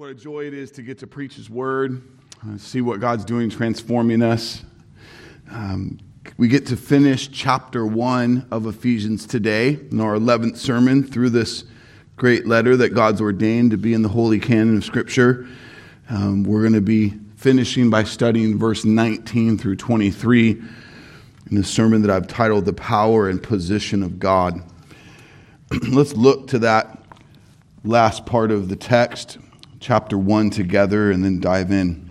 What a joy it is to get to preach His Word, uh, see what God's doing, transforming us. Um, we get to finish chapter one of Ephesians today in our 11th sermon through this great letter that God's ordained to be in the holy canon of Scripture. Um, we're going to be finishing by studying verse 19 through 23 in the sermon that I've titled The Power and Position of God. Let's look to that last part of the text chapter 1 together and then dive in.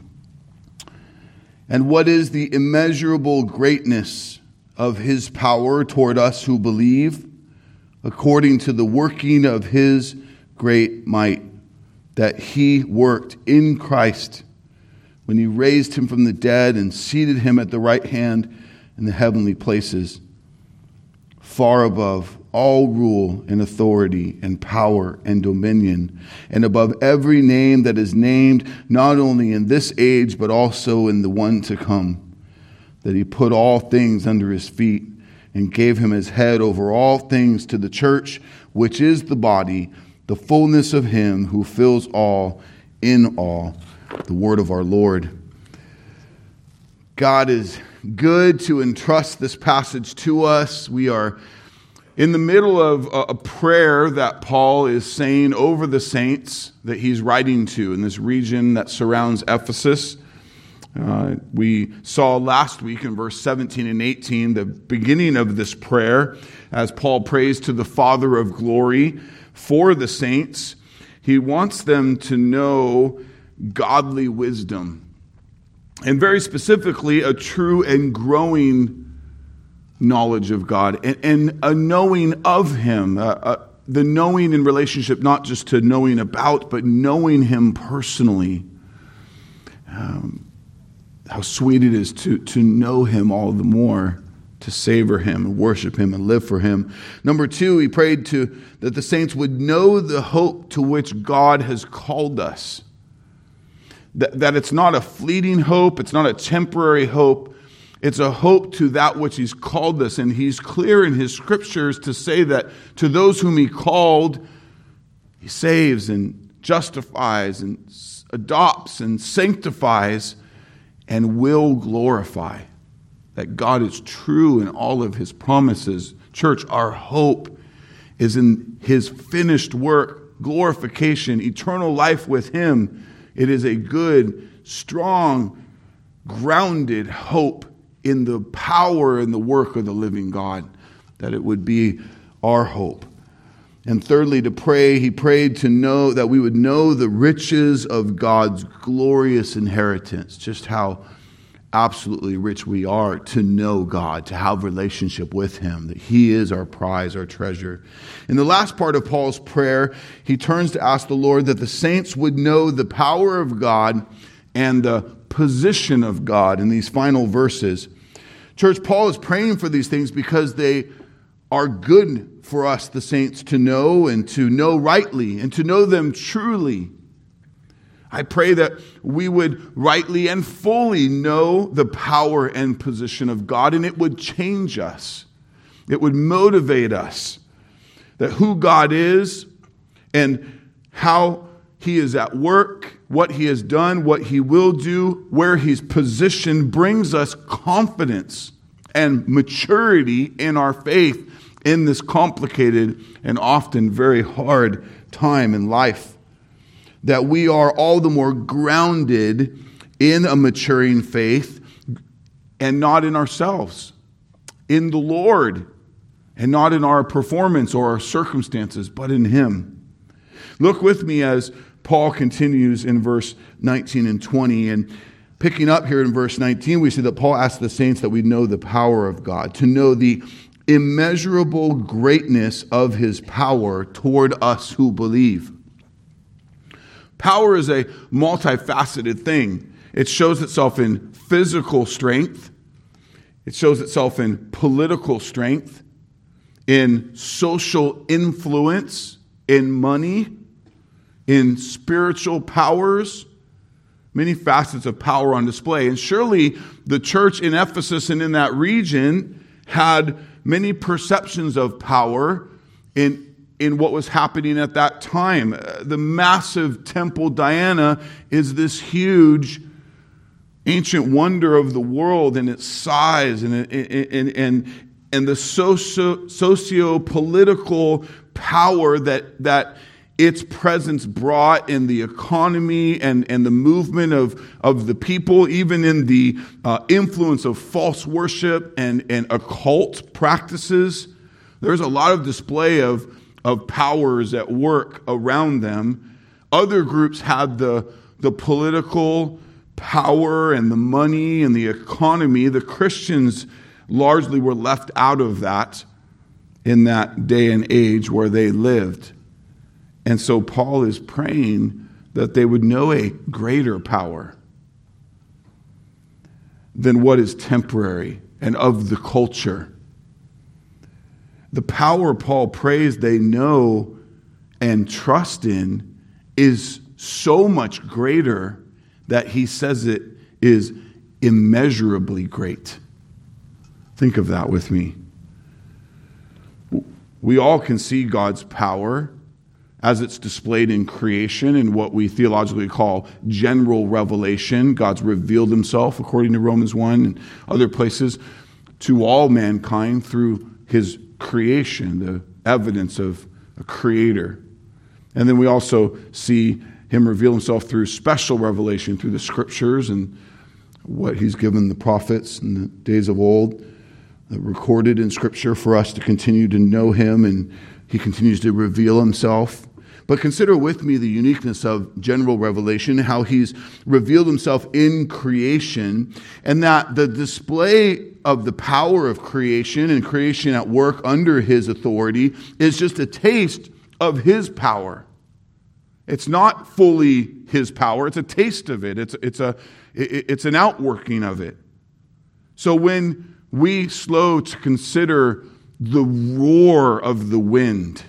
And what is the immeasurable greatness of his power toward us who believe, according to the working of his great might, that he worked in Christ when he raised him from the dead and seated him at the right hand in the heavenly places, far above all rule and authority and power and dominion, and above every name that is named, not only in this age, but also in the one to come. That he put all things under his feet and gave him his head over all things to the church, which is the body, the fullness of him who fills all in all. The word of our Lord. God is good to entrust this passage to us. We are in the middle of a prayer that Paul is saying over the saints that he's writing to in this region that surrounds Ephesus. Uh, we saw last week in verse 17 and 18 the beginning of this prayer as Paul prays to the Father of glory for the saints. He wants them to know godly wisdom, and very specifically, a true and growing knowledge of God and, and a knowing of Him. Uh, uh, the knowing in relationship, not just to knowing about, but knowing Him personally. Um, how sweet it is to, to know Him all the more, to savor Him and worship Him and live for Him. Number two, he prayed to, that the saints would know the hope to which God has called us. That, that it's not a fleeting hope, it's not a temporary hope, it's a hope to that which He's called us. And He's clear in His scriptures to say that to those whom He called, He saves and justifies and adopts and sanctifies and will glorify. That God is true in all of His promises. Church, our hope is in His finished work, glorification, eternal life with Him. It is a good, strong, grounded hope in the power and the work of the living God, that it would be our hope. And thirdly, to pray, he prayed to know that we would know the riches of God's glorious inheritance, just how absolutely rich we are to know God, to have relationship with him, that he is our prize, our treasure. In the last part of Paul's prayer, he turns to ask the Lord that the saints would know the power of God and the position of God in these final verses. Church, Paul is praying for these things because they are good for us, the saints, to know and to know rightly and to know them truly. I pray that we would rightly and fully know the power and position of God, and it would change us. It would motivate us that who God is and how He is at work what he has done, what he will do, where he's positioned brings us confidence and maturity in our faith in this complicated and often very hard time in life. That we are all the more grounded in a maturing faith and not in ourselves, in the Lord, and not in our performance or our circumstances, but in Him. Look with me as Paul continues in verse 19 and 20. And picking up here in verse 19, we see that Paul asks the saints that we know the power of God, to know the immeasurable greatness of his power toward us who believe. Power is a multifaceted thing. It shows itself in physical strength, it shows itself in political strength, in social influence, in money, in spiritual powers, many facets of power on display. And surely the church in Ephesus and in that region had many perceptions of power in in what was happening at that time. Uh, the massive temple Diana is this huge ancient wonder of the world and its size and, and, and, and the socio political power that, that its presence brought in the economy and, and the movement of, of the people, even in the uh, influence of false worship and, and occult practices. There's a lot of display of, of powers at work around them. Other groups had the, the political power and the money and the economy. The Christians largely were left out of that in that day and age where they lived. And so Paul is praying that they would know a greater power than what is temporary and of the culture. The power Paul prays they know and trust in is so much greater that he says it is immeasurably great. Think of that with me. We all can see God's power as it's displayed in creation in what we theologically call general revelation. God's revealed himself, according to Romans 1 and other places, to all mankind through his creation, the evidence of a creator. And then we also see him reveal himself through special revelation through the scriptures and what he's given the prophets in the days of old, recorded in scripture for us to continue to know him, and he continues to reveal himself. But consider with me the uniqueness of general revelation, how he's revealed himself in creation, and that the display of the power of creation and creation at work under his authority is just a taste of his power. It's not fully his power, it's a taste of it, it's, it's, a, it's an outworking of it. So when we slow to consider the roar of the wind,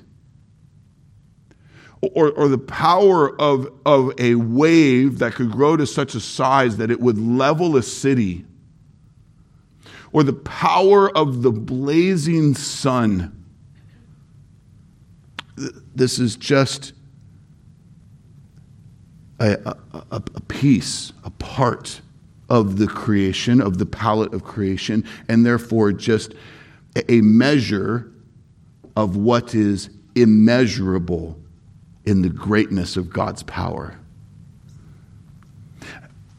or, or the power of, of a wave that could grow to such a size that it would level a city, or the power of the blazing sun. This is just a, a, a piece, a part of the creation, of the palette of creation, and therefore just a measure of what is immeasurable in the greatness of God's power.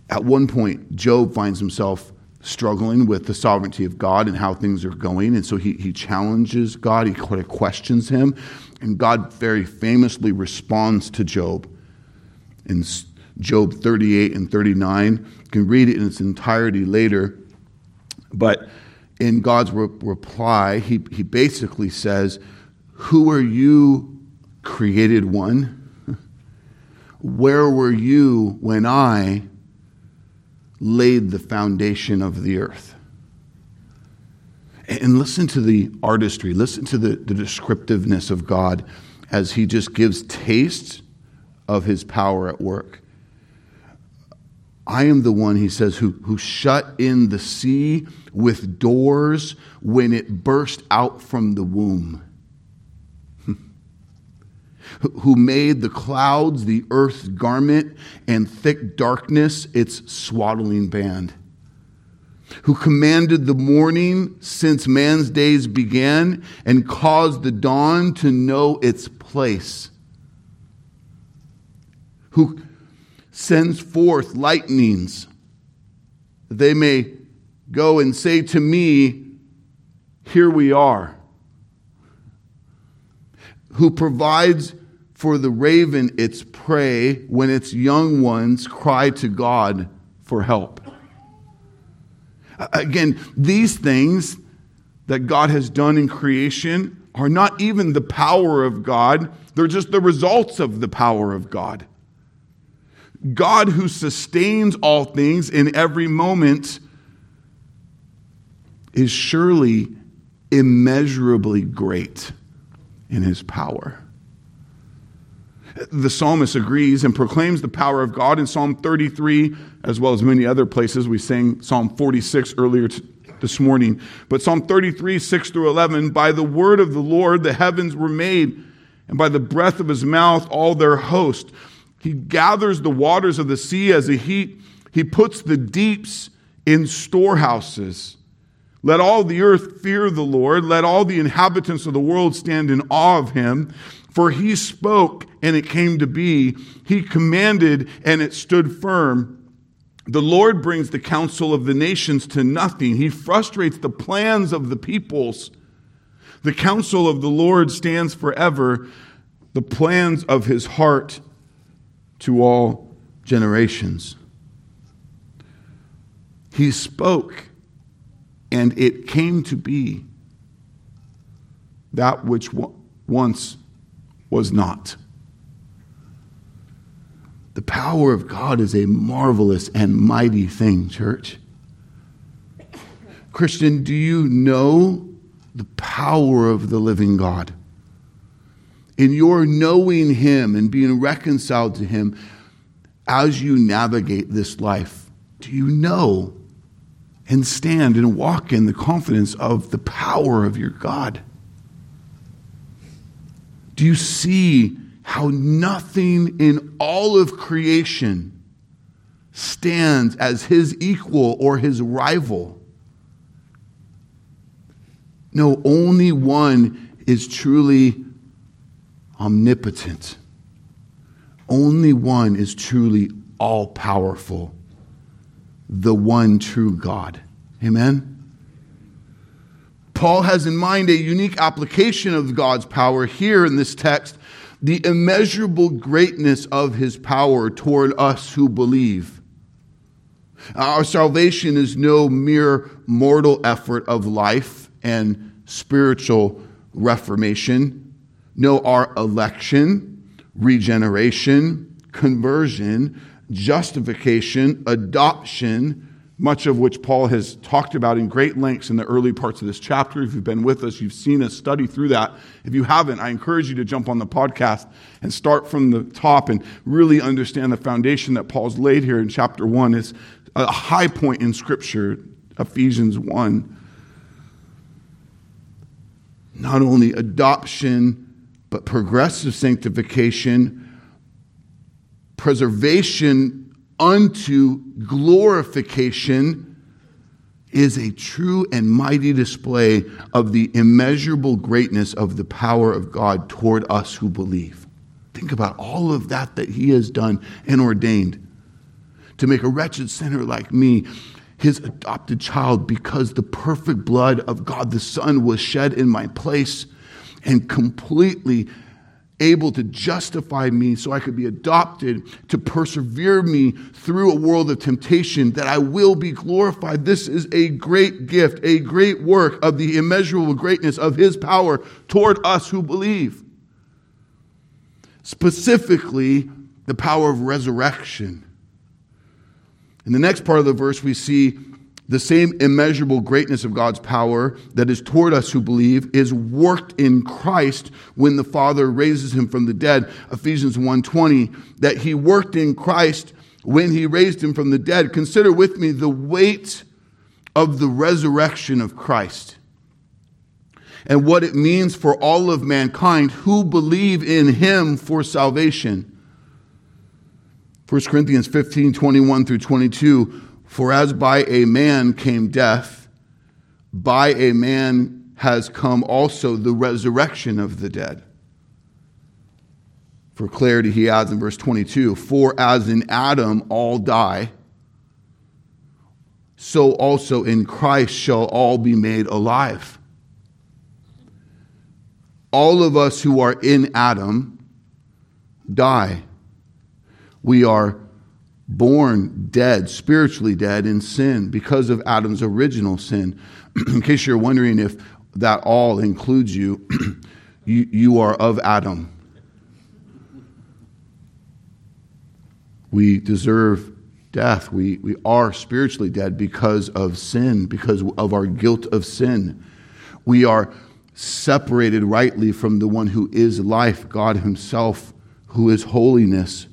At one point, Job finds himself struggling with the sovereignty of God and how things are going. And so he, he challenges God, he questions him. And God very famously responds to Job in Job 38 and 39. You can read it in its entirety later. But in God's re- reply, he, he basically says, Who are you, created one? Where were you when I laid the foundation of the earth? And listen to the artistry, listen to the, the descriptiveness of God as he just gives taste of his power at work. I am the one, he says, who, who shut in the sea with doors when it burst out from the womb. Who made the clouds the earth's garment and thick darkness its swaddling band. Who commanded the morning since man's days began and caused the dawn to know its place who sends forth lightnings, that they may go and say to me, Here we are. Who provides for the raven its prey when its young ones cry to God for help. Again, these things that God has done in creation are not even the power of God, they're just the results of the power of God. God who sustains all things in every moment is surely immeasurably great in his power. The psalmist agrees and proclaims the power of God in Psalm 33, as well as many other places. We sang Psalm 46 earlier t- this morning. But Psalm 33, 6 through 11, by the word of the Lord the heavens were made and by the breath of his mouth all their host. He gathers the waters of the sea as a heat. He puts the deeps in storehouses. Let all the earth fear the Lord. Let all the inhabitants of the world stand in awe of him. For he spoke and it came to be. He commanded and it stood firm. The Lord brings the counsel of the nations to nothing. He frustrates the plans of the peoples. The counsel of the Lord stands forever, the plans of his heart to all generations. He spoke, and it came to be that which once was not. The power of God is a marvelous and mighty thing, church. Christian, do you know the power of the living God? In your knowing Him and being reconciled to Him as you navigate this life, do you know and stand and walk in the confidence of the power of your God? Do you see how nothing in all of creation stands as his equal or his rival? No, only one is truly omnipotent. Only one is truly all powerful the one true God. Amen? Paul has in mind a unique application of God's power here in this text the immeasurable greatness of his power toward us who believe. Our salvation is no mere mortal effort of life and spiritual reformation. No, our election, regeneration, conversion, justification, adoption, much of which Paul has talked about in great lengths in the early parts of this chapter. If you've been with us, you've seen us study through that. If you haven't, I encourage you to jump on the podcast and start from the top and really understand the foundation that Paul's laid here in chapter 1. It's a high point in Scripture, Ephesians 1. Not only adoption, but progressive sanctification preservation unto glorification is a true and mighty display of the immeasurable greatness of the power of God toward us who believe. Think about all of that that He has done and ordained to make a wretched sinner like me his adopted child because the perfect blood of God the Son was shed in my place and completely able to justify me so I could be adopted, to persevere me through a world of temptation, that I will be glorified. This is a great gift, a great work of the immeasurable greatness of His power toward us who believe. Specifically, the power of resurrection. In the next part of the verse, we see the same immeasurable greatness of God's power that is toward us who believe is worked in Christ when the Father raises him from the dead. Ephesians 1:20 that he worked in Christ when he raised him from the dead. Consider with me the weight of the resurrection of Christ and what it means for all of mankind who believe in him for salvation. 1 Corinthians 15, 21 through 22 for as by a man came death, by a man has come also the resurrection of the dead. For clarity, he adds in verse 22 For as in Adam all die, so also in Christ shall all be made alive. All of us who are in Adam die. We are born dead, spiritually dead in sin because of Adam's original sin. in case you're wondering if that all includes you, you, you are of Adam. We deserve death. We, we are spiritually dead because of sin, because of our guilt of sin. We are separated rightly from the one who is life, God Himself, who is holiness.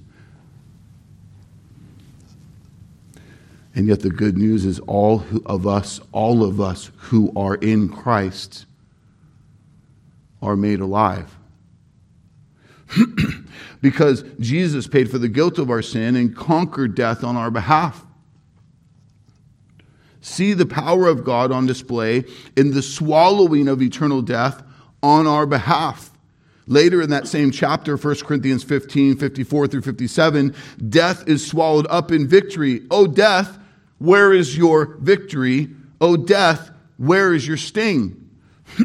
And yet, the good news is all of us, all of us who are in Christ, are made alive. because Jesus paid for the guilt of our sin and conquered death on our behalf. See the power of God on display in the swallowing of eternal death on our behalf. Later in that same chapter, 1 Corinthians 15, 54 through 57, death is swallowed up in victory. O death, where is your victory? O death, where is your sting?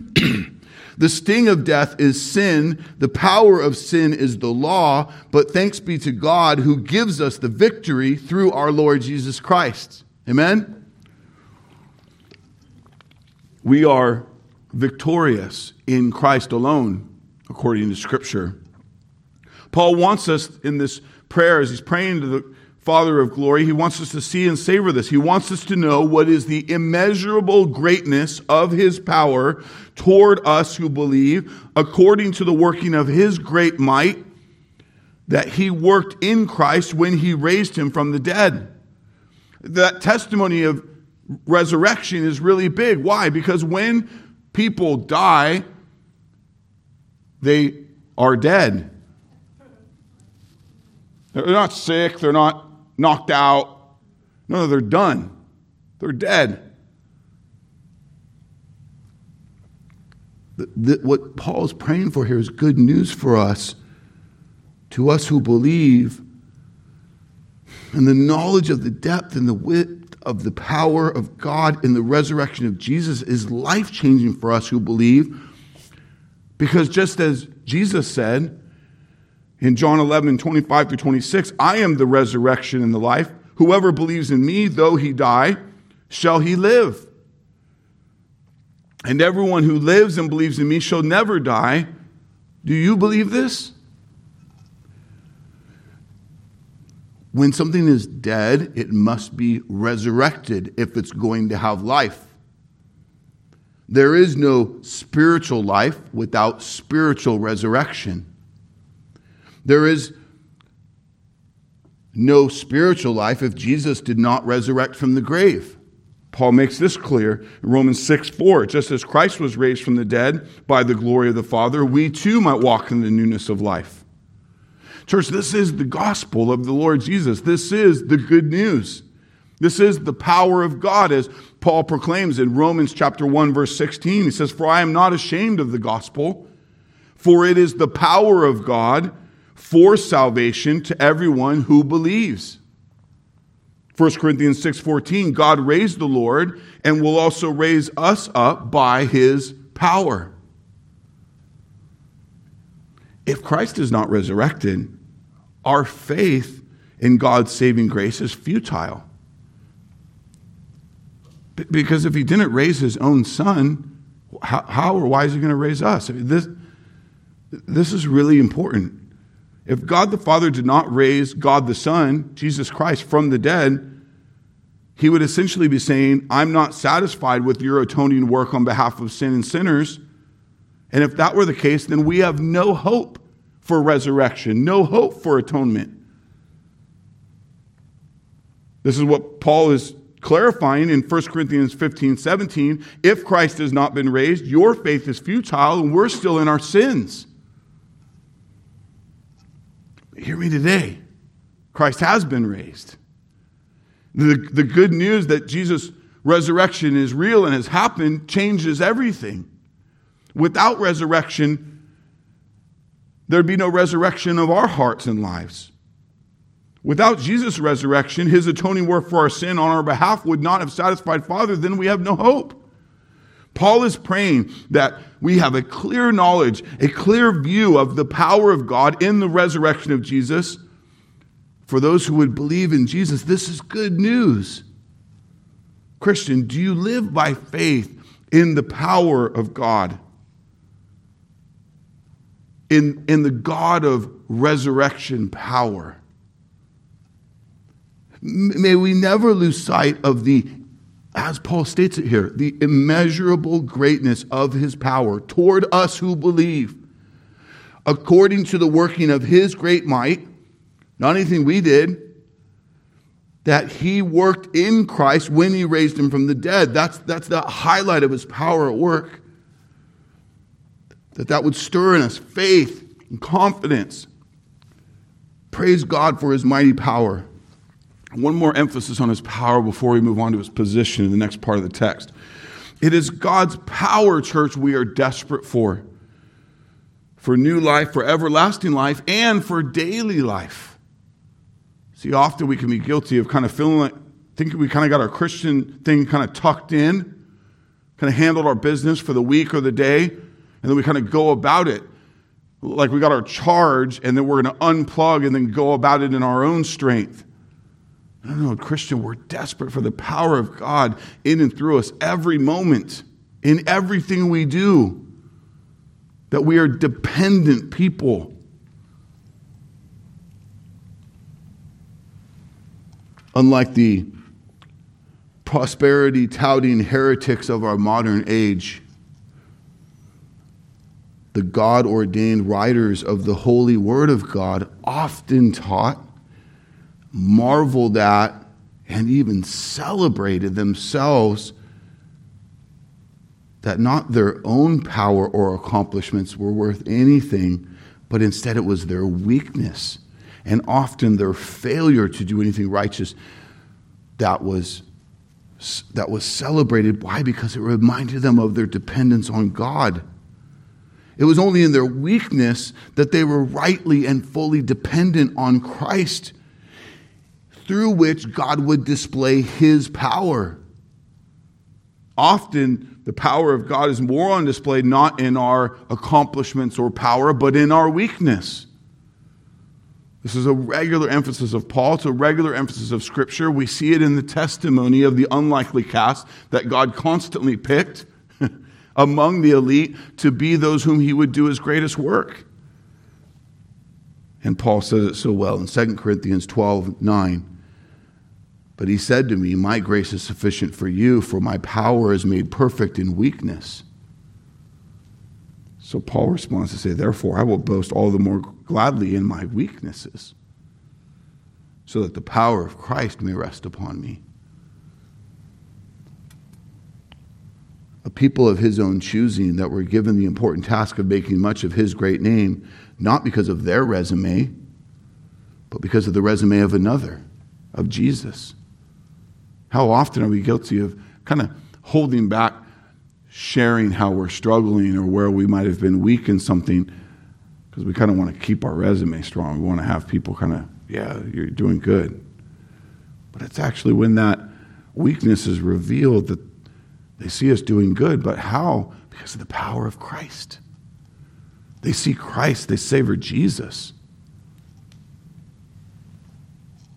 the sting of death is sin. The power of sin is the law. But thanks be to God who gives us the victory through our Lord Jesus Christ. Amen? We are victorious in Christ alone, according to Scripture. Paul wants us in this prayer, as he's praying to the Father of glory, he wants us to see and savor this. He wants us to know what is the immeasurable greatness of his power toward us who believe, according to the working of his great might that he worked in Christ when he raised him from the dead. That testimony of resurrection is really big. Why? Because when people die, they are dead. They're not sick, they're not knocked out. No, they're done. They're dead. The, the, what Paul is praying for here is good news for us, to us who believe. And the knowledge of the depth and the width of the power of God in the resurrection of Jesus is life changing for us who believe. Because just as Jesus said, in John 11, 25 through 26, I am the resurrection and the life. Whoever believes in me, though he die, shall he live. And everyone who lives and believes in me shall never die. Do you believe this? When something is dead, it must be resurrected if it's going to have life. There is no spiritual life without spiritual resurrection. There is no spiritual life if Jesus did not resurrect from the grave. Paul makes this clear in Romans 6 4. Just as Christ was raised from the dead by the glory of the Father, we too might walk in the newness of life. Church, this is the gospel of the Lord Jesus. This is the good news. This is the power of God, as Paul proclaims in Romans chapter 1, verse 16. He says, For I am not ashamed of the gospel, for it is the power of God for salvation to everyone who believes. 1 Corinthians 6:14 God raised the Lord and will also raise us up by his power. If Christ is not resurrected, our faith in God's saving grace is futile. Because if he didn't raise his own son, how, how or why is he going to raise us? I mean, this, this is really important. If God the Father did not raise God the Son, Jesus Christ, from the dead, he would essentially be saying, I'm not satisfied with your atoning work on behalf of sin and sinners. And if that were the case, then we have no hope for resurrection, no hope for atonement. This is what Paul is clarifying in 1 Corinthians 15 17. If Christ has not been raised, your faith is futile and we're still in our sins. Hear me today. Christ has been raised. The, the good news that Jesus' resurrection is real and has happened changes everything. Without resurrection, there'd be no resurrection of our hearts and lives. Without Jesus' resurrection, his atoning work for our sin on our behalf would not have satisfied Father, then we have no hope. Paul is praying that we have a clear knowledge, a clear view of the power of God in the resurrection of Jesus. For those who would believe in Jesus, this is good news. Christian, do you live by faith in the power of God? In, in the God of resurrection power? May we never lose sight of the as Paul states it here, the immeasurable greatness of his power toward us who believe, according to the working of his great might, not anything we did, that he worked in Christ when he raised him from the dead. That's, that's the highlight of his power at work. That that would stir in us faith, and confidence. Praise God for his mighty power. One more emphasis on his power before we move on to his position in the next part of the text. It is God's power, church, we are desperate for. For new life, for everlasting life, and for daily life. See, often we can be guilty of kind of feeling like, thinking we kind of got our Christian thing kind of tucked in, kind of handled our business for the week or the day, and then we kind of go about it like we got our charge, and then we're going to unplug and then go about it in our own strength. No, no, Christian, we're desperate for the power of God in and through us every moment, in everything we do. That we are dependent people. Unlike the prosperity touting heretics of our modern age, the God ordained writers of the holy word of God often taught, marveled at, and even celebrated themselves that not their own power or accomplishments were worth anything, but instead it was their weakness and often their failure to do anything righteous that was that was celebrated. Why? Because it reminded them of their dependence on God. It was only in their weakness that they were rightly and fully dependent on Christ, through which God would display his power. Often, the power of God is more on display not in our accomplishments or power, but in our weakness. This is a regular emphasis of Paul. It's a regular emphasis of Scripture. We see it in the testimony of the unlikely cast that God constantly picked among the elite to be those whom he would do his greatest work. And Paul says it so well in 2 Corinthians 12 9. But he said to me, My grace is sufficient for you, for my power is made perfect in weakness. So Paul responds to say, Therefore, I will boast all the more gladly in my weaknesses, so that the power of Christ may rest upon me. a people of his own choosing that were given the important task of making much of his great name, not because of their resume, but because of the resume of another, of Jesus. How often are we guilty of kind of holding back, sharing how we're struggling or where we might have been weak in something because we kind of want to keep our resume strong. We want to have people kind of, yeah, you're doing good. But it's actually when that weakness is revealed that they see us doing good, but how? Because of the power of Christ. They see Christ, they savor Jesus.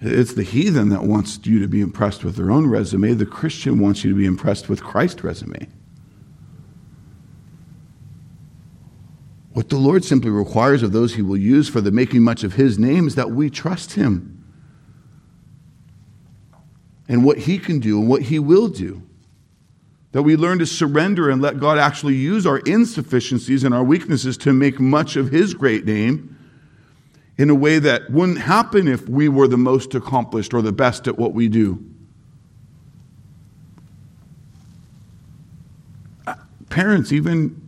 It's the heathen that wants you to be impressed with their own resume. The Christian wants you to be impressed with Christ's resume. What the Lord simply requires of those he will use for the making much of his name is that we trust him and what he can do and what he will do. That we learn to surrender and let God actually use our insufficiencies and our weaknesses to make much of His great name in a way that wouldn't happen if we were the most accomplished or the best at what we do. Uh, parents, even,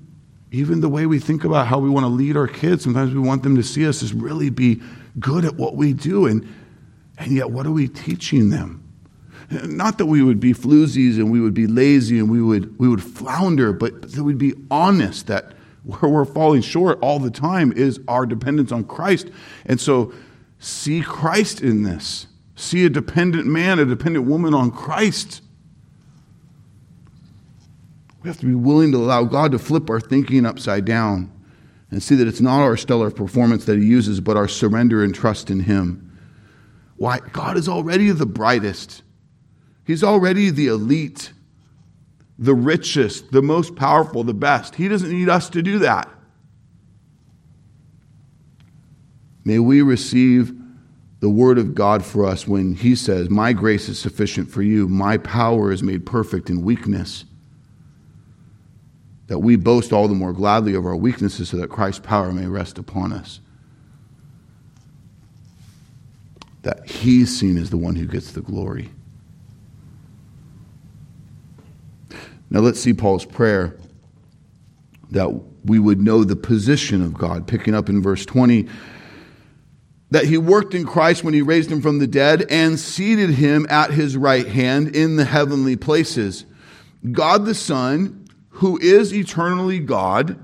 even the way we think about how we want to lead our kids, sometimes we want them to see us as really be good at what we do. And, and yet, what are we teaching them? Not that we would be floozies and we would be lazy and we would, we would flounder, but that we'd be honest that where we're falling short all the time is our dependence on Christ. And so see Christ in this. See a dependent man, a dependent woman on Christ. We have to be willing to allow God to flip our thinking upside down and see that it's not our stellar performance that He uses, but our surrender and trust in Him. Why? God is already the brightest. He's already the elite, the richest, the most powerful, the best. He doesn't need us to do that. May we receive the word of God for us when He says, My grace is sufficient for you, my power is made perfect in weakness. That we boast all the more gladly of our weaknesses so that Christ's power may rest upon us. That He's seen as the one who gets the glory. Now let's see Paul's prayer that we would know the position of God. Picking up in verse 20, that he worked in Christ when he raised him from the dead and seated him at his right hand in the heavenly places. God the Son, who is eternally God,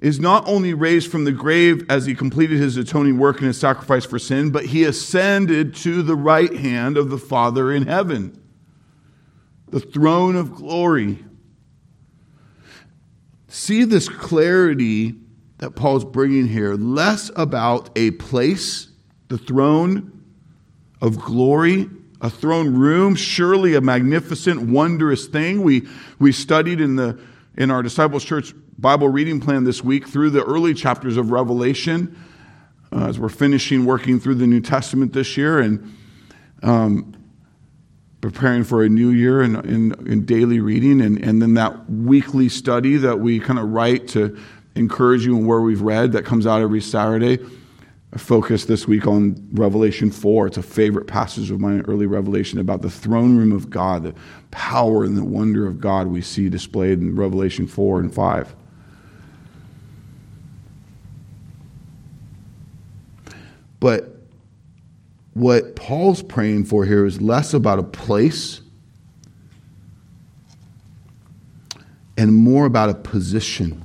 is not only raised from the grave as he completed his atoning work and his sacrifice for sin, but he ascended to the right hand of the Father in heaven, the throne of glory. See this clarity that Paul's bringing here, less about a place, the throne of glory, a throne room, surely a magnificent, wondrous thing. We, we studied in, the, in our Disciples Church Bible reading plan this week through the early chapters of Revelation uh, as we're finishing working through the New Testament this year and um, preparing for a new year in, in, in daily reading, and, and then that weekly study that we kind of write to encourage you in where we've read that comes out every Saturday. I focus this week on Revelation 4. It's a favorite passage of my early revelation about the throne room of God, the power and the wonder of God we see displayed in Revelation 4 and 5. But what Paul's praying for here is less about a place and more about a position,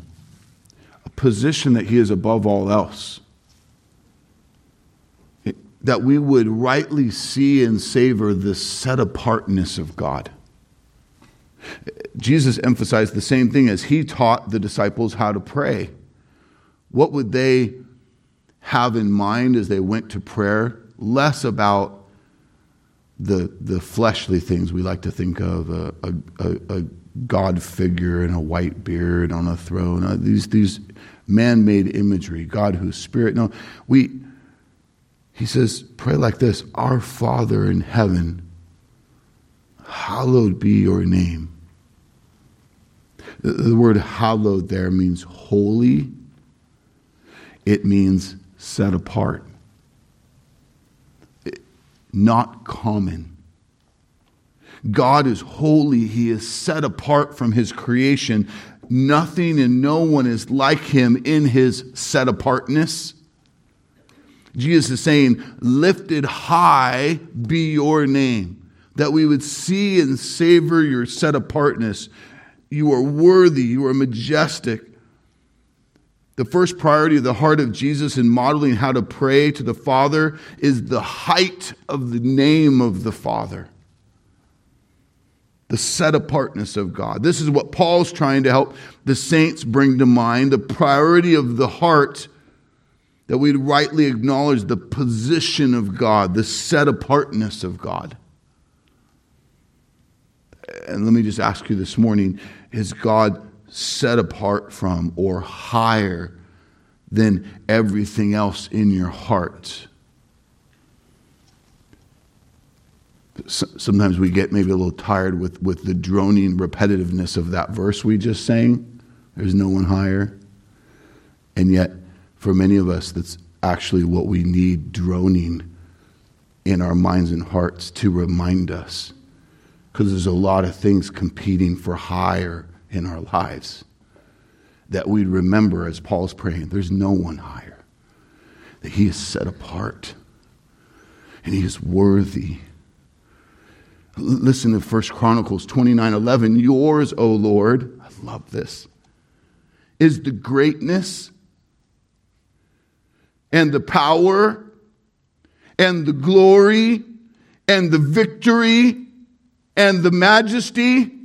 a position that he is above all else. that we would rightly see and savor the set apartness of God. Jesus emphasized the same thing as he taught the disciples how to pray. What would they have in mind as they went to prayer, less about the, the fleshly things we like to think of a, a, a God figure in a white beard on a throne, uh, these, these man made imagery, God who's spirit. No, we, he says, pray like this Our Father in heaven, hallowed be your name. The, the word hallowed there means holy, it means set apart, not common. God is holy. He is set apart from his creation. Nothing and no one is like him in his set apartness. Jesus is saying, Lifted high be your name, that we would see and savor your set apartness. You are worthy, you are majestic. The first priority of the heart of Jesus in modeling how to pray to the Father is the height of the name of the Father, the set apartness of God. This is what Paul's trying to help the saints bring to mind the priority of the heart that we'd rightly acknowledge the position of God, the set apartness of God. And let me just ask you this morning is God set apart from or higher than everything else in your heart. Sometimes we get maybe a little tired with, with the droning repetitiveness of that verse we just sang. There's no one higher. And yet, for many of us, that's actually what we need droning in our minds and hearts to remind us. Because there's a lot of things competing for higher in our lives that we'd remember as Paul's praying there's no one higher, that he is set apart and he is worthy. Listen to 1 Chronicles 29 11. Yours, O Lord, I love this, is the greatness and the power and the glory and the victory and the majesty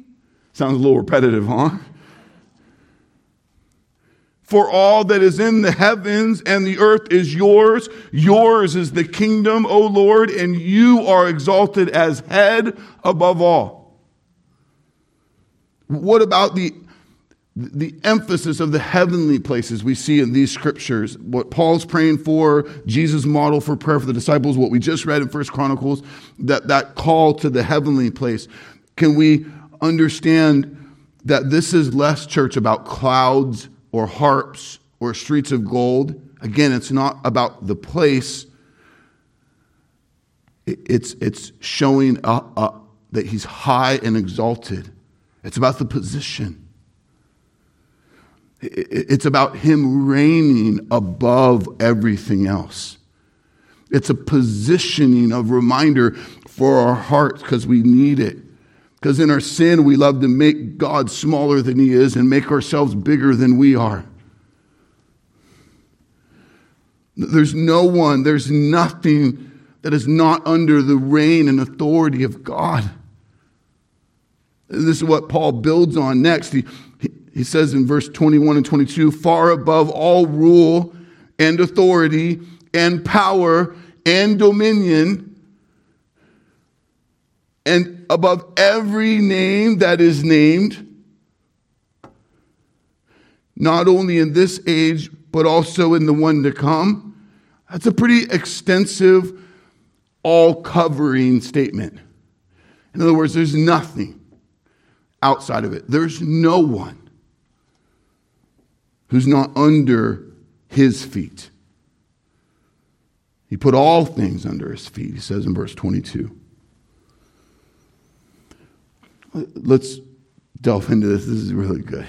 Sounds a little repetitive, huh? For all that is in the heavens and the earth is yours. Yours is the kingdom, O Lord, and you are exalted as head above all. What about the, the emphasis of the heavenly places we see in these scriptures? What Paul's praying for, Jesus' model for prayer for the disciples, what we just read in First Chronicles, that, that call to the heavenly place. Can we understand that this is less church about clouds or harps or streets of gold. Again, it's not about the place. It's, it's showing that he's high and exalted. It's about the position. It's about Him reigning above everything else. It's a positioning of reminder for our hearts because we need it. Because in our sin, we love to make God smaller than He is and make ourselves bigger than we are. There's no one, there's nothing that is not under the reign and authority of God. This is what Paul builds on next. He, he says in verse 21 and 22 far above all rule and authority and power and dominion, and above every name that is named, not only in this age, but also in the one to come. That's a pretty extensive, all covering statement. In other words, there's nothing outside of it, there's no one who's not under his feet. He put all things under his feet, he says in verse 22. Let's delve into this. This is really good.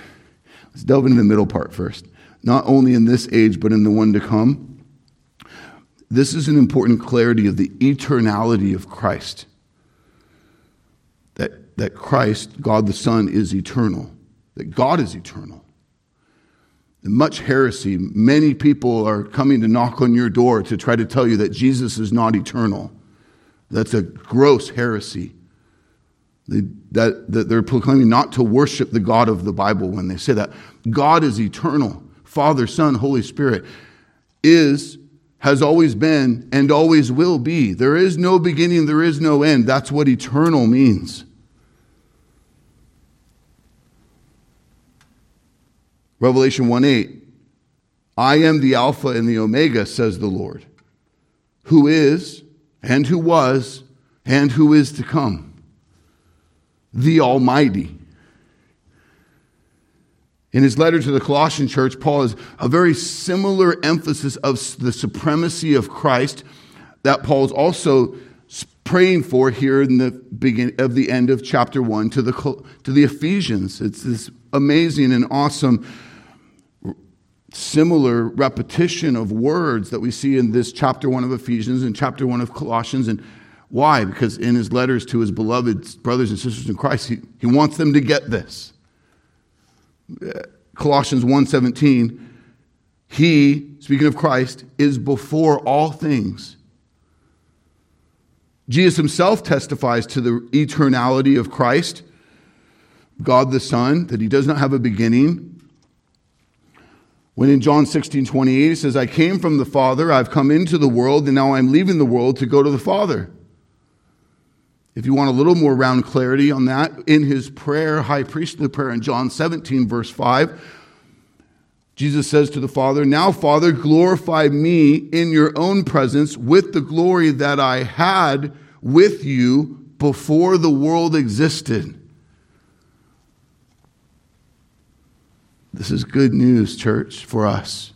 Let's delve into the middle part first. Not only in this age, but in the one to come. This is an important clarity of the eternality of Christ. That, that Christ, God the Son, is eternal, that God is eternal much heresy. Many people are coming to knock on your door to try to tell you that Jesus is not eternal. That's a gross heresy. They, that, that they're proclaiming not to worship the God of the Bible when they say that. God is eternal. Father, Son, Holy Spirit is, has always been, and always will be. There is no beginning, there is no end. That's what eternal means. Revelation 1 8, I am the Alpha and the Omega, says the Lord, who is, and who was, and who is to come, the Almighty. In his letter to the Colossian church, Paul has a very similar emphasis of the supremacy of Christ that Paul is also praying for here in the beginning of the end of chapter 1 to the, to the Ephesians. It's this amazing and awesome similar repetition of words that we see in this chapter 1 of Ephesians and chapter 1 of Colossians. And why? Because in his letters to his beloved brothers and sisters in Christ, he, he wants them to get this. Colossians 1:17, he, speaking of Christ, is before all things. Jesus himself testifies to the eternality of Christ, God the Son, that he does not have a beginning when in John 16, 28, he says, I came from the Father, I've come into the world, and now I'm leaving the world to go to the Father. If you want a little more round clarity on that, in his prayer, high priestly prayer in John 17, verse 5, Jesus says to the Father, Now, Father, glorify me in your own presence with the glory that I had with you before the world existed. This is good news, church, for us.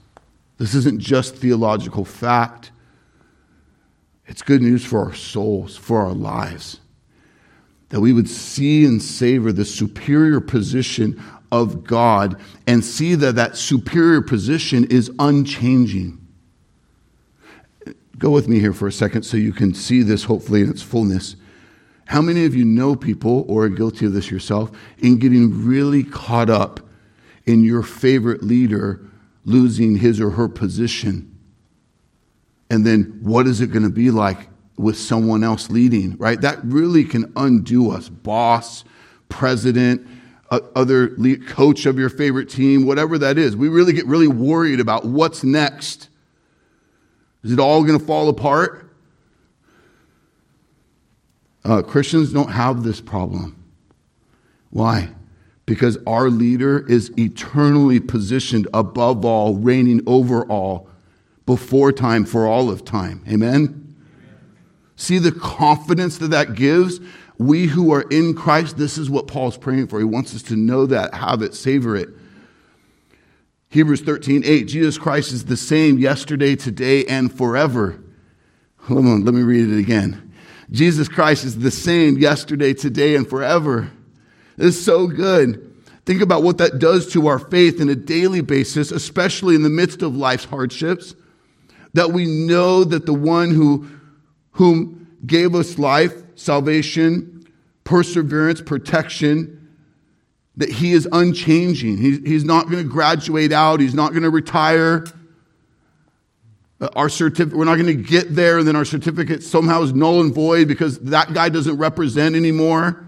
This isn't just theological fact, it's good news for our souls, for our lives. That we would see and savor the superior position of God and see that that superior position is unchanging. Go with me here for a second so you can see this hopefully in its fullness. How many of you know people, or are guilty of this yourself, in getting really caught up in your favorite leader losing his or her position. And then what is it going to be like with someone else leading, right? That really can undo us. Boss, president, other lead, coach of your favorite team, whatever that is. We really get really worried about what's next. Is it all going to fall apart? Uh, Christians don't have this problem. Why? because our leader is eternally positioned above all, reigning over all, before time, for all of time. Amen? See the confidence that that gives? We who are in Christ, this is what Paul's praying for. He wants us to know that, have it, savor it. Hebrews 13, 8. Jesus Christ is the same yesterday, today, and forever. Hold on, let me read it again. Jesus Christ is the same yesterday, today, and forever. Is so good Think about what that does to our faith in a daily basis, especially in the midst of life's hardships. That we know that the one who, whom gave us life, salvation, perseverance, protection, that he is unchanging. He's, he's not going to graduate out. He's not going to retire. Our certificate, we're not going to get there and then our certificate somehow is null and void because that guy doesn't represent anymore.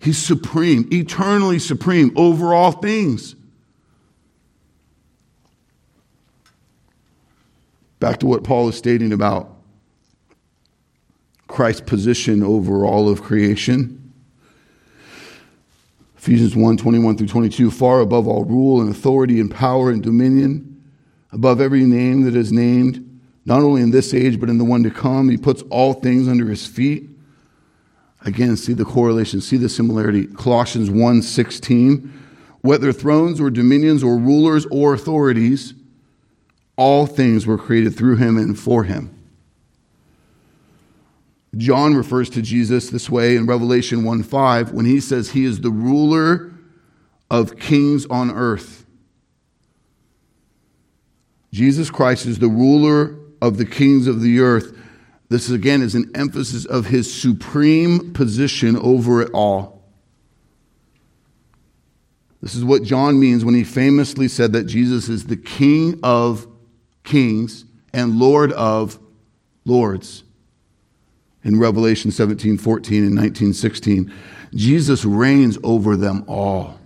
He's supreme, eternally supreme over all things. Back to what Paul is stating about Christ's position over all of creation. Ephesians 1 21 through 22, far above all rule and authority and power and dominion above every name that is named, not only in this age, but in the one to come. He puts all things under his feet. Again, see the correlation, see the similarity. Colossians 1 16. Whether thrones or dominions or rulers or authorities, all things were created through him and for him. John refers to Jesus this way in Revelation 1 5 when he says he is the ruler of kings on earth. Jesus Christ is the ruler of the kings of the earth. This again is an emphasis of his supreme position over it all. This is what John means when he famously said that Jesus is the King of kings and Lord of lords. In Revelation 17, 14, and 19, 16, Jesus reigns over them all.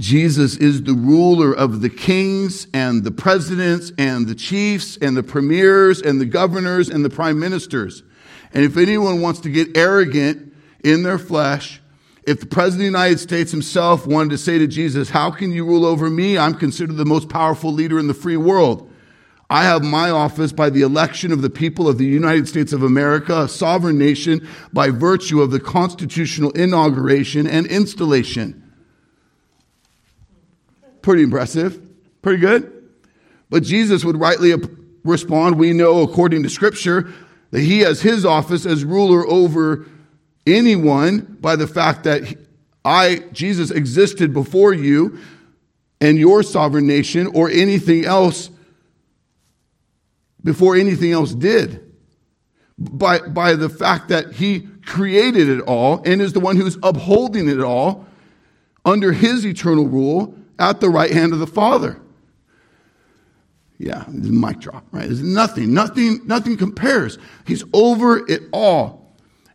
Jesus is the ruler of the kings and the presidents and the chiefs and the premiers and the governors and the prime ministers. And if anyone wants to get arrogant in their flesh, if the president of the United States himself wanted to say to Jesus, How can you rule over me? I'm considered the most powerful leader in the free world. I have my office by the election of the people of the United States of America, a sovereign nation, by virtue of the constitutional inauguration and installation. Pretty impressive. Pretty good. But Jesus would rightly respond We know, according to Scripture, that he has his office as ruler over anyone by the fact that I, Jesus, existed before you and your sovereign nation or anything else before anything else did. By, by the fact that he created it all and is the one who's upholding it all under his eternal rule at the right hand of the Father. Yeah, mic drop, right? There's nothing, nothing, nothing compares. He's over it all.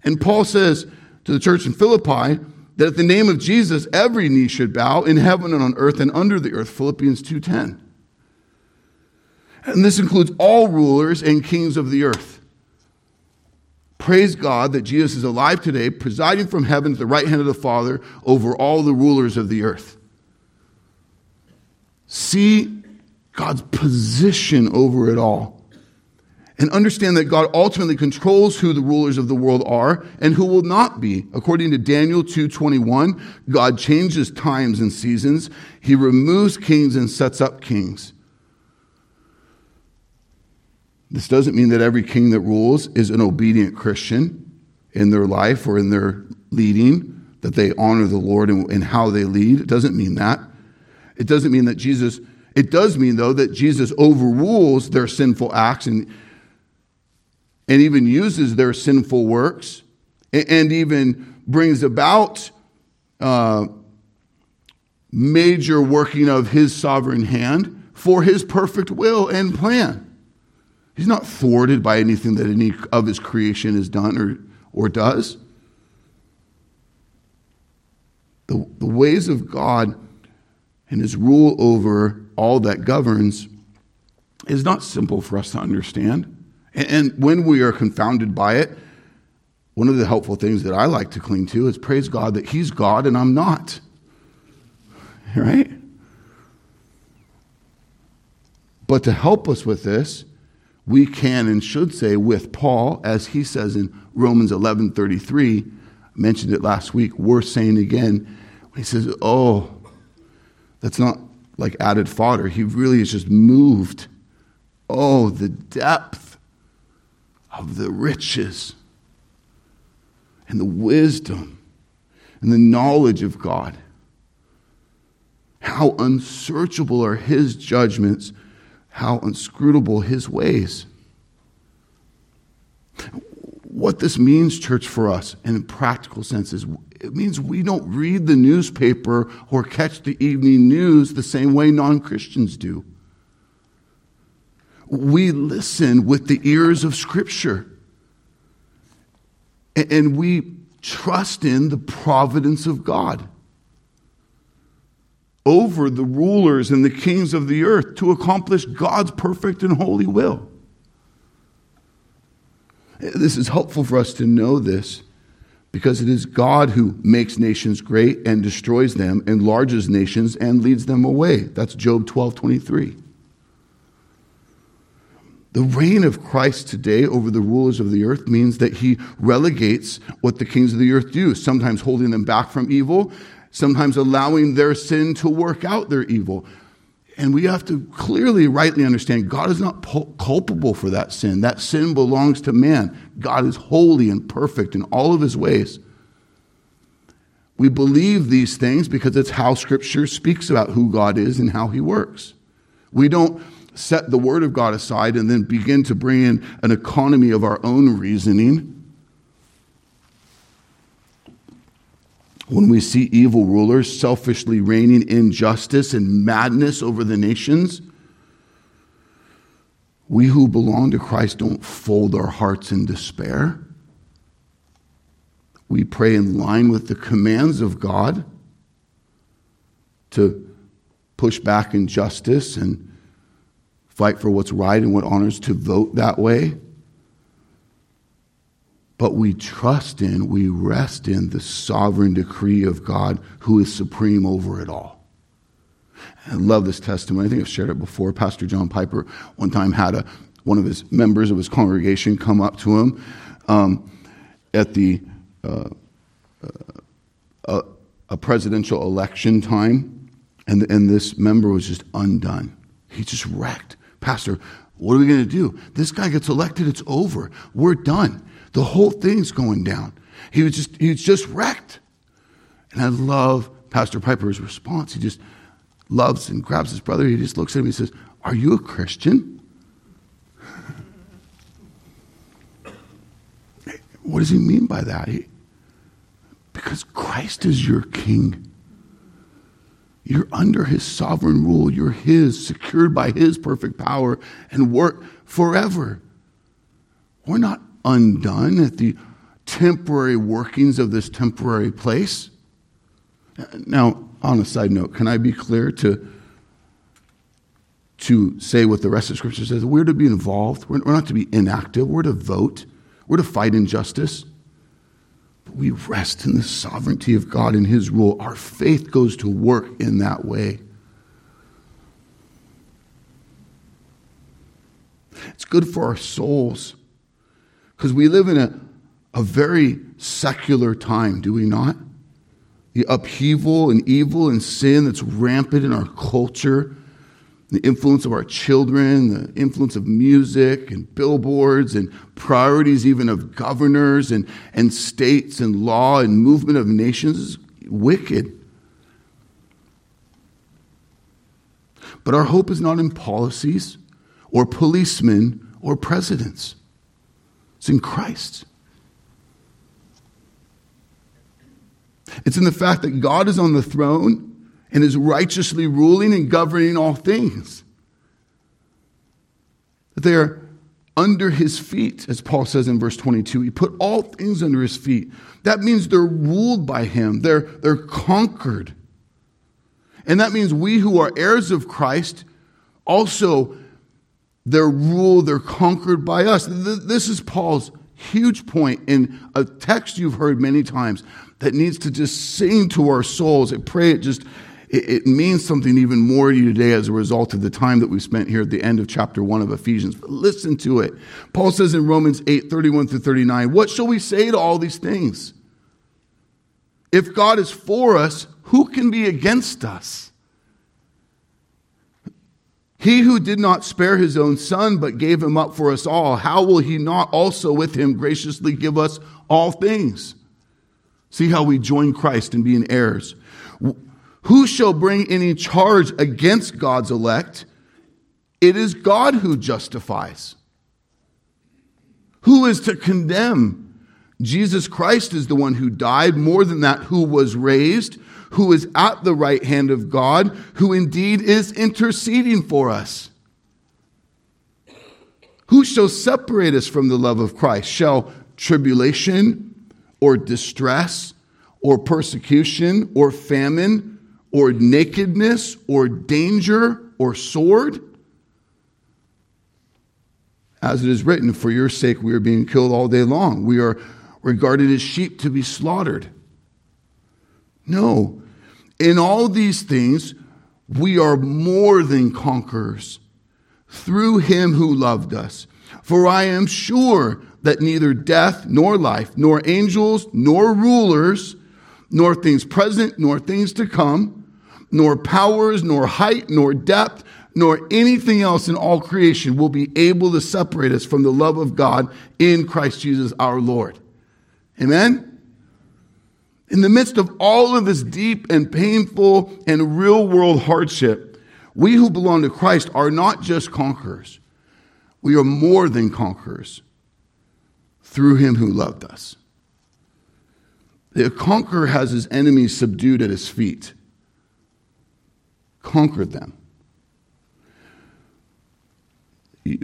And Paul says to the church in Philippi that at the name of Jesus, every knee should bow in heaven and on earth and under the earth. Philippians 2:10. And this includes all rulers and kings of the earth. Praise God that Jesus is alive today, presiding from heaven at the right hand of the Father over all the rulers of the earth. See God's position over it all. And understand that God ultimately controls who the rulers of the world are and who will not be. According to Daniel 2:21, God changes times and seasons. He removes kings and sets up kings. This doesn't mean that every king that rules is an obedient Christian in their life or in their leading, that they honor the Lord in, how they lead. It doesn't mean that. It doesn't mean that Jesus, it does mean, though, that Jesus overrules their sinful acts and, and even uses their sinful works and, even brings about uh, major working of his sovereign hand for his perfect will and plan. He's not thwarted by anything that any of his creation has done or, or does. The, the ways of God and his rule over all that governs is not simple for us to understand. And when we are confounded by it, one of the helpful things that I like to cling to is praise God that he's God and I'm not. Right? But to help us with this, we can and should say with Paul, as he says in Romans 11 33, mentioned it last week, worth saying again, he says, Oh, that's not like added fodder. He really is just moved. Oh, the depth of the riches and the wisdom and the knowledge of God. How unsearchable are his judgments, how inscrutable his ways. What this means, church, for us in practical sense is it means we don't read the newspaper or catch the evening news the same way non Christians do. We listen with the ears of Scripture. And we trust in the providence of God over the rulers and the kings of the earth to accomplish God's perfect and holy will. This is helpful for us to know this because it is God who makes nations great and destroys them, enlarges nations and leads them away. That's Job 12 23. The reign of Christ today over the rulers of the earth means that he relegates what the kings of the earth do, sometimes holding them back from evil, sometimes allowing their sin to work out their evil. And we have to clearly, rightly understand God is not culpable for that sin. That sin belongs to man. God is holy and perfect in all of his ways. We believe these things because it's how Scripture speaks about who God is and how he works. We don't set the Word of God aside and then begin to bring in an economy of our own reasoning. When we see evil rulers selfishly reigning injustice and madness over the nations, we who belong to Christ don't fold our hearts in despair. We pray in line with the commands of God to push back injustice and fight for what's right and what honors to vote that way. But we trust in, we rest in the sovereign decree of God who is supreme over it all. I love this testimony. I think I've shared it before. Pastor John Piper one time had a, one of his members of his congregation come up to him um, at the uh, uh, a presidential election time, and, and this member was just undone. He just wrecked. Pastor, what are we going to do? This guy gets elected, it's over. We're done. The whole thing's going down. He was just, he was just wrecked. And I love Pastor Piper's response. He just loves and grabs his brother. He just looks at him and says, Are you a Christian? what does he mean by that? He, because Christ is your king. You're under his sovereign rule. You're his, secured by his perfect power and work forever. We're not undone at the temporary workings of this temporary place. Now, on a side note, can I be clear to, to say what the rest of Scripture says? We're to be involved. We're, we're not to be inactive. We're to vote. We're to fight injustice we rest in the sovereignty of God and His rule. Our faith goes to work in that way. It's good for our souls because we live in a, a very secular time, do we not? The upheaval and evil and sin that's rampant in our culture the influence of our children, the influence of music and billboards and priorities even of governors and, and states and law and movement of nations is wicked. But our hope is not in policies or policemen or presidents. It's in Christ. It's in the fact that God is on the throne and is righteously ruling and governing all things. That they are under his feet, as Paul says in verse 22. He put all things under his feet. That means they're ruled by him, they're, they're conquered. And that means we who are heirs of Christ also, they're ruled, they're conquered by us. This is Paul's huge point in a text you've heard many times that needs to just sing to our souls. I pray it just it, it means something even more to you today as a result of the time that we spent here at the end of chapter 1 of Ephesians. But listen to it. Paul says in Romans 8 31 through 39, What shall we say to all these things? If God is for us, who can be against us? He who did not spare his own son, but gave him up for us all, how will he not also with him graciously give us all things? See how we join Christ in being heirs. Who shall bring any charge against God's elect? It is God who justifies. Who is to condemn? Jesus Christ is the one who died, more than that, who was raised, who is at the right hand of God, who indeed is interceding for us. Who shall separate us from the love of Christ? Shall tribulation or distress or persecution or famine or nakedness or danger or sword? As it is written, for your sake we are being killed all day long. We are regarded as sheep to be slaughtered. No. In all these things, we are more than conquerors through him who loved us. For I am sure that neither death nor life, nor angels, nor rulers, nor things present, nor things to come, nor powers, nor height, nor depth, nor anything else in all creation will be able to separate us from the love of God in Christ Jesus our Lord. Amen? In the midst of all of this deep and painful and real world hardship, we who belong to Christ are not just conquerors. We are more than conquerors through him who loved us. The conqueror has his enemies subdued at his feet, conquered them.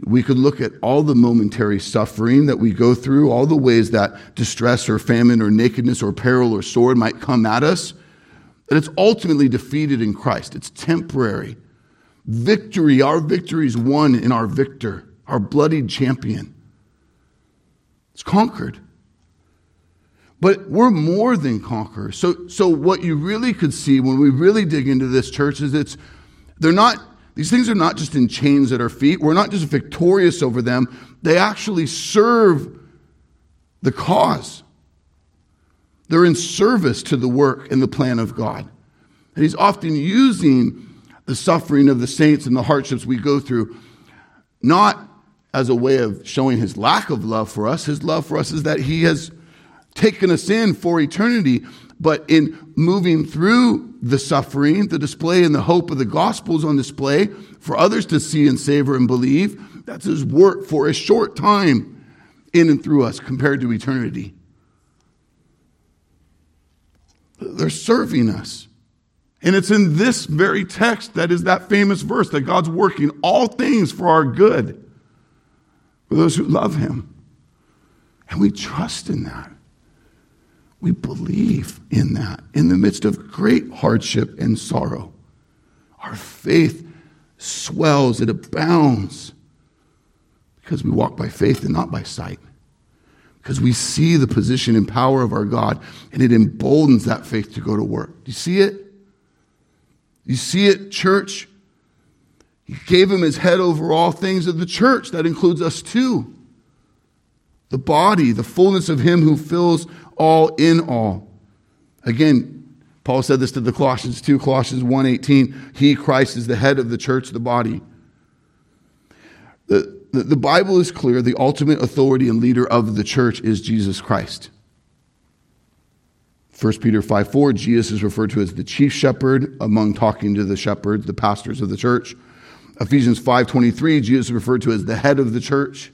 We could look at all the momentary suffering that we go through, all the ways that distress or famine or nakedness or peril or sword might come at us, that it's ultimately defeated in Christ. It's temporary. Victory, our victory is won in our victor, our bloodied champion. It's conquered. But we're more than conquerors. So, so what you really could see when we really dig into this church is it's they're not these things are not just in chains at our feet. We're not just victorious over them. They actually serve the cause. They're in service to the work and the plan of God. And he's often using the suffering of the saints and the hardships we go through, not as a way of showing his lack of love for us. His love for us is that he has taken us in for eternity, but in moving through the suffering, the display and the hope of the gospel is on display for others to see and savor and believe. That's his work for a short time in and through us compared to eternity. They're serving us. And it's in this very text that is that famous verse that God's working all things for our good for those who love him. And we trust in that. We believe in that in the midst of great hardship and sorrow. Our faith swells, it abounds because we walk by faith and not by sight. Because we see the position and power of our God and it emboldens that faith to go to work. Do you see it? You see it, church? He gave him his head over all things of the church. That includes us too. The body, the fullness of him who fills all in all. Again, Paul said this to the Colossians 2, Colossians 1:18. He, Christ, is the head of the church, the body. The, the, the Bible is clear. The ultimate authority and leader of the church is Jesus Christ. 1 Peter 5 4, Jesus is referred to as the chief shepherd among talking to the shepherds, the pastors of the church. Ephesians 5:23, Jesus is referred to as the head of the church.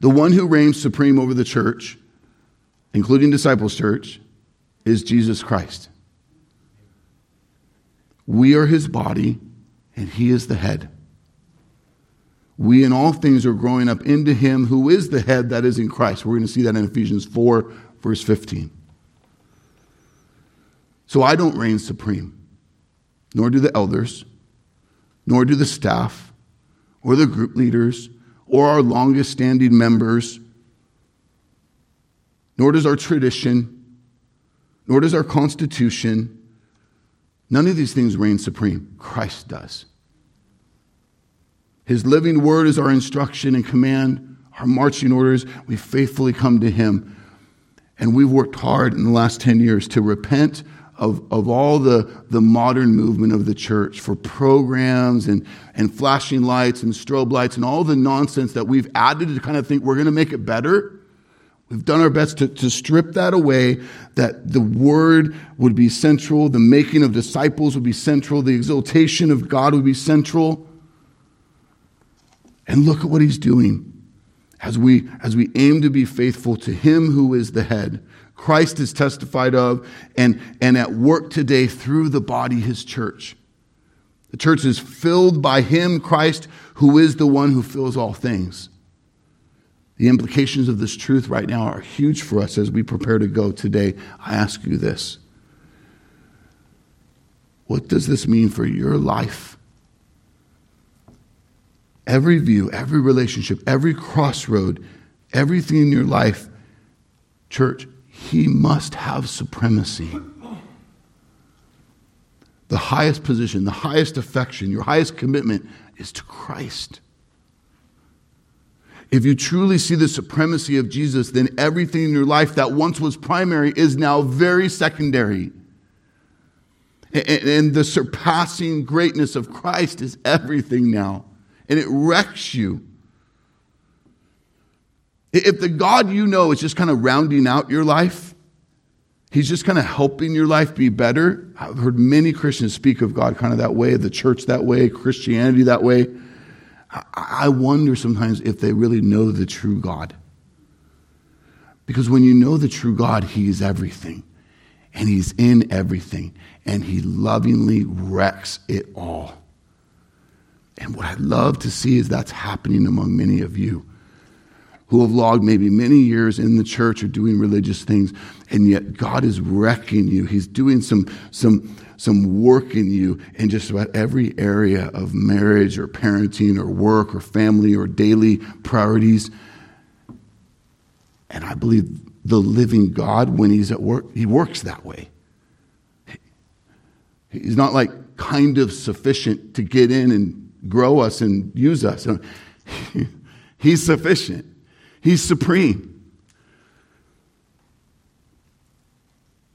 The one who reigns supreme over the church, including disciples church, is Jesus Christ. We are his body and he is the head. We in all things are growing up into him who is the head that is in Christ. We're going to see that in Ephesians 4 verse 15. So I don't reign supreme, nor do the elders nor do the staff or the group leaders or our longest standing members, nor does our tradition, nor does our constitution. None of these things reign supreme. Christ does. His living word is our instruction and command, our marching orders. We faithfully come to Him. And we've worked hard in the last 10 years to repent of, of all the, the modern movement of the church for programs and, and flashing lights and strobe lights and all the nonsense that we've added to kind of think we're going to make it better. We've done our best to, to strip that away, that the word would be central, the making of disciples would be central, the exaltation of God would be central. And look at what he's doing as we, as we aim to be faithful to him who is the head. Christ is testified of and, and at work today through the body, his church. The church is filled by him, Christ, who is the one who fills all things. The implications of this truth right now are huge for us as we prepare to go today. I ask you this What does this mean for your life? Every view, every relationship, every crossroad, everything in your life, church, he must have supremacy. The highest position, the highest affection, your highest commitment is to Christ. If you truly see the supremacy of Jesus, then everything in your life that once was primary is now very secondary. And the surpassing greatness of Christ is everything now. And it wrecks you. If the God you know is just kind of rounding out your life, He's just kind of helping your life be better. I've heard many Christians speak of God kind of that way, the church that way, Christianity that way. I wonder sometimes if they really know the true God. Because when you know the true God, He is everything, and He's in everything, and He lovingly wrecks it all. And what I love to see is that's happening among many of you who have logged maybe many years in the church or doing religious things, and yet God is wrecking you. He's doing some, some, some work in you in just about every area of marriage or parenting or work or family or daily priorities. And I believe the living God, when He's at work, He works that way. He's not like kind of sufficient to get in and grow us and use us. He's sufficient. He's supreme.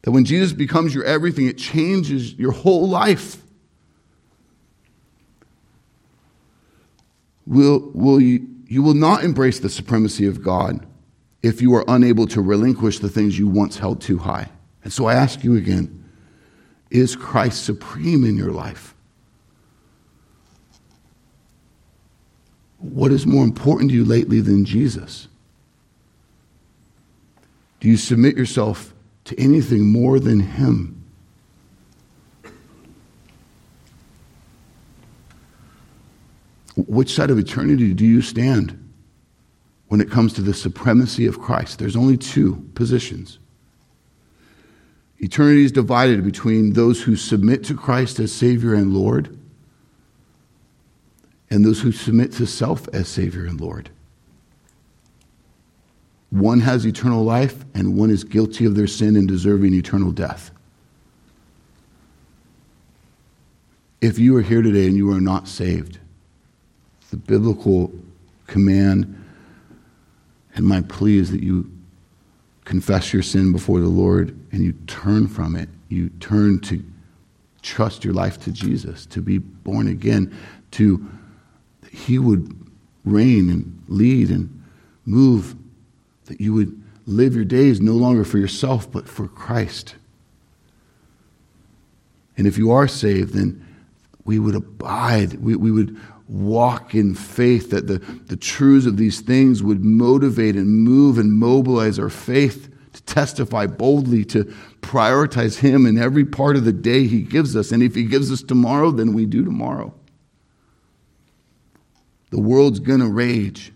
That when Jesus becomes your everything, it changes your whole life. Will, will you, you will not embrace the supremacy of God if you are unable to relinquish the things you once held too high. And so I ask you again is Christ supreme in your life? What is more important to you lately than Jesus? Do you submit yourself to anything more than Him? Which side of eternity do you stand when it comes to the supremacy of Christ? There's only two positions. Eternity is divided between those who submit to Christ as Savior and Lord and those who submit to self as Savior and Lord. One has eternal life, and one is guilty of their sin and deserving eternal death. If you are here today and you are not saved, the biblical command and my plea is that you confess your sin before the Lord and you turn from it. You turn to trust your life to Jesus, to be born again, to He would reign and lead and move that you would live your days no longer for yourself, but for Christ. And if you are saved, then we would abide, we, we would walk in faith, that the, the truths of these things would motivate and move and mobilize our faith to testify boldly, to prioritize Him in every part of the day He gives us. And if He gives us tomorrow, then we do tomorrow. The world's going to rage.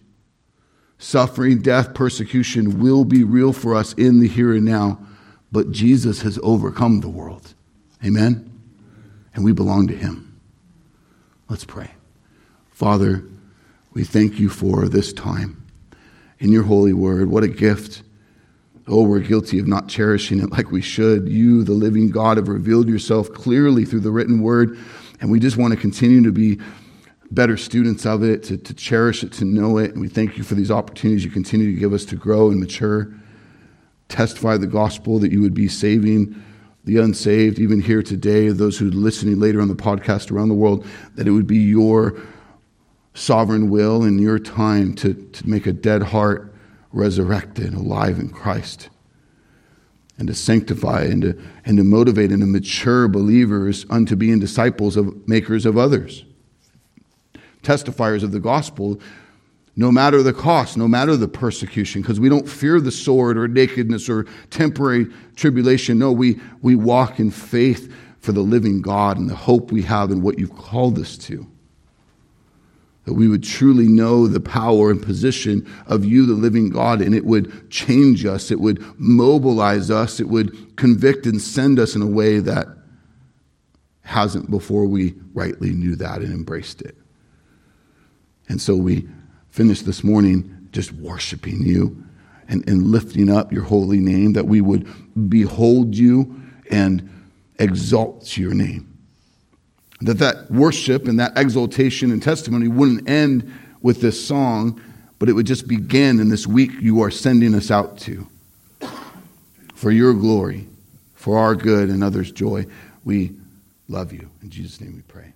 Suffering, death, persecution will be real for us in the here and now, but Jesus has overcome the world. Amen? And we belong to him. Let's pray. Father, we thank you for this time in your holy word. What a gift. Oh, we're guilty of not cherishing it like we should. You, the living God, have revealed yourself clearly through the written word, and we just want to continue to be better students of it, to, to cherish it, to know it. And we thank you for these opportunities you continue to give us to grow and mature, testify the gospel that you would be saving the unsaved, even here today, those who are listening later on the podcast around the world, that it would be your sovereign will and your time to, to make a dead heart resurrected, alive in Christ. And to sanctify and to, and to motivate and to mature believers unto being disciples of makers of others, testifiers of the gospel, no matter the cost, no matter the persecution, because we don't fear the sword or nakedness or temporary tribulation. No, we, we walk in faith for the living God and the hope we have in what you've called us to that we would truly know the power and position of you, the living God, and it would change us, it would mobilize us, it would convict and send us in a way that hasn't before we rightly knew that and embraced it. And so we finished this morning just worshiping you and, and lifting up your holy name, that we would behold you and exalt your name that that worship and that exaltation and testimony wouldn't end with this song, but it would just begin in this week you are sending us out to. For your glory, for our good and others' joy, we love you. In Jesus' name we pray.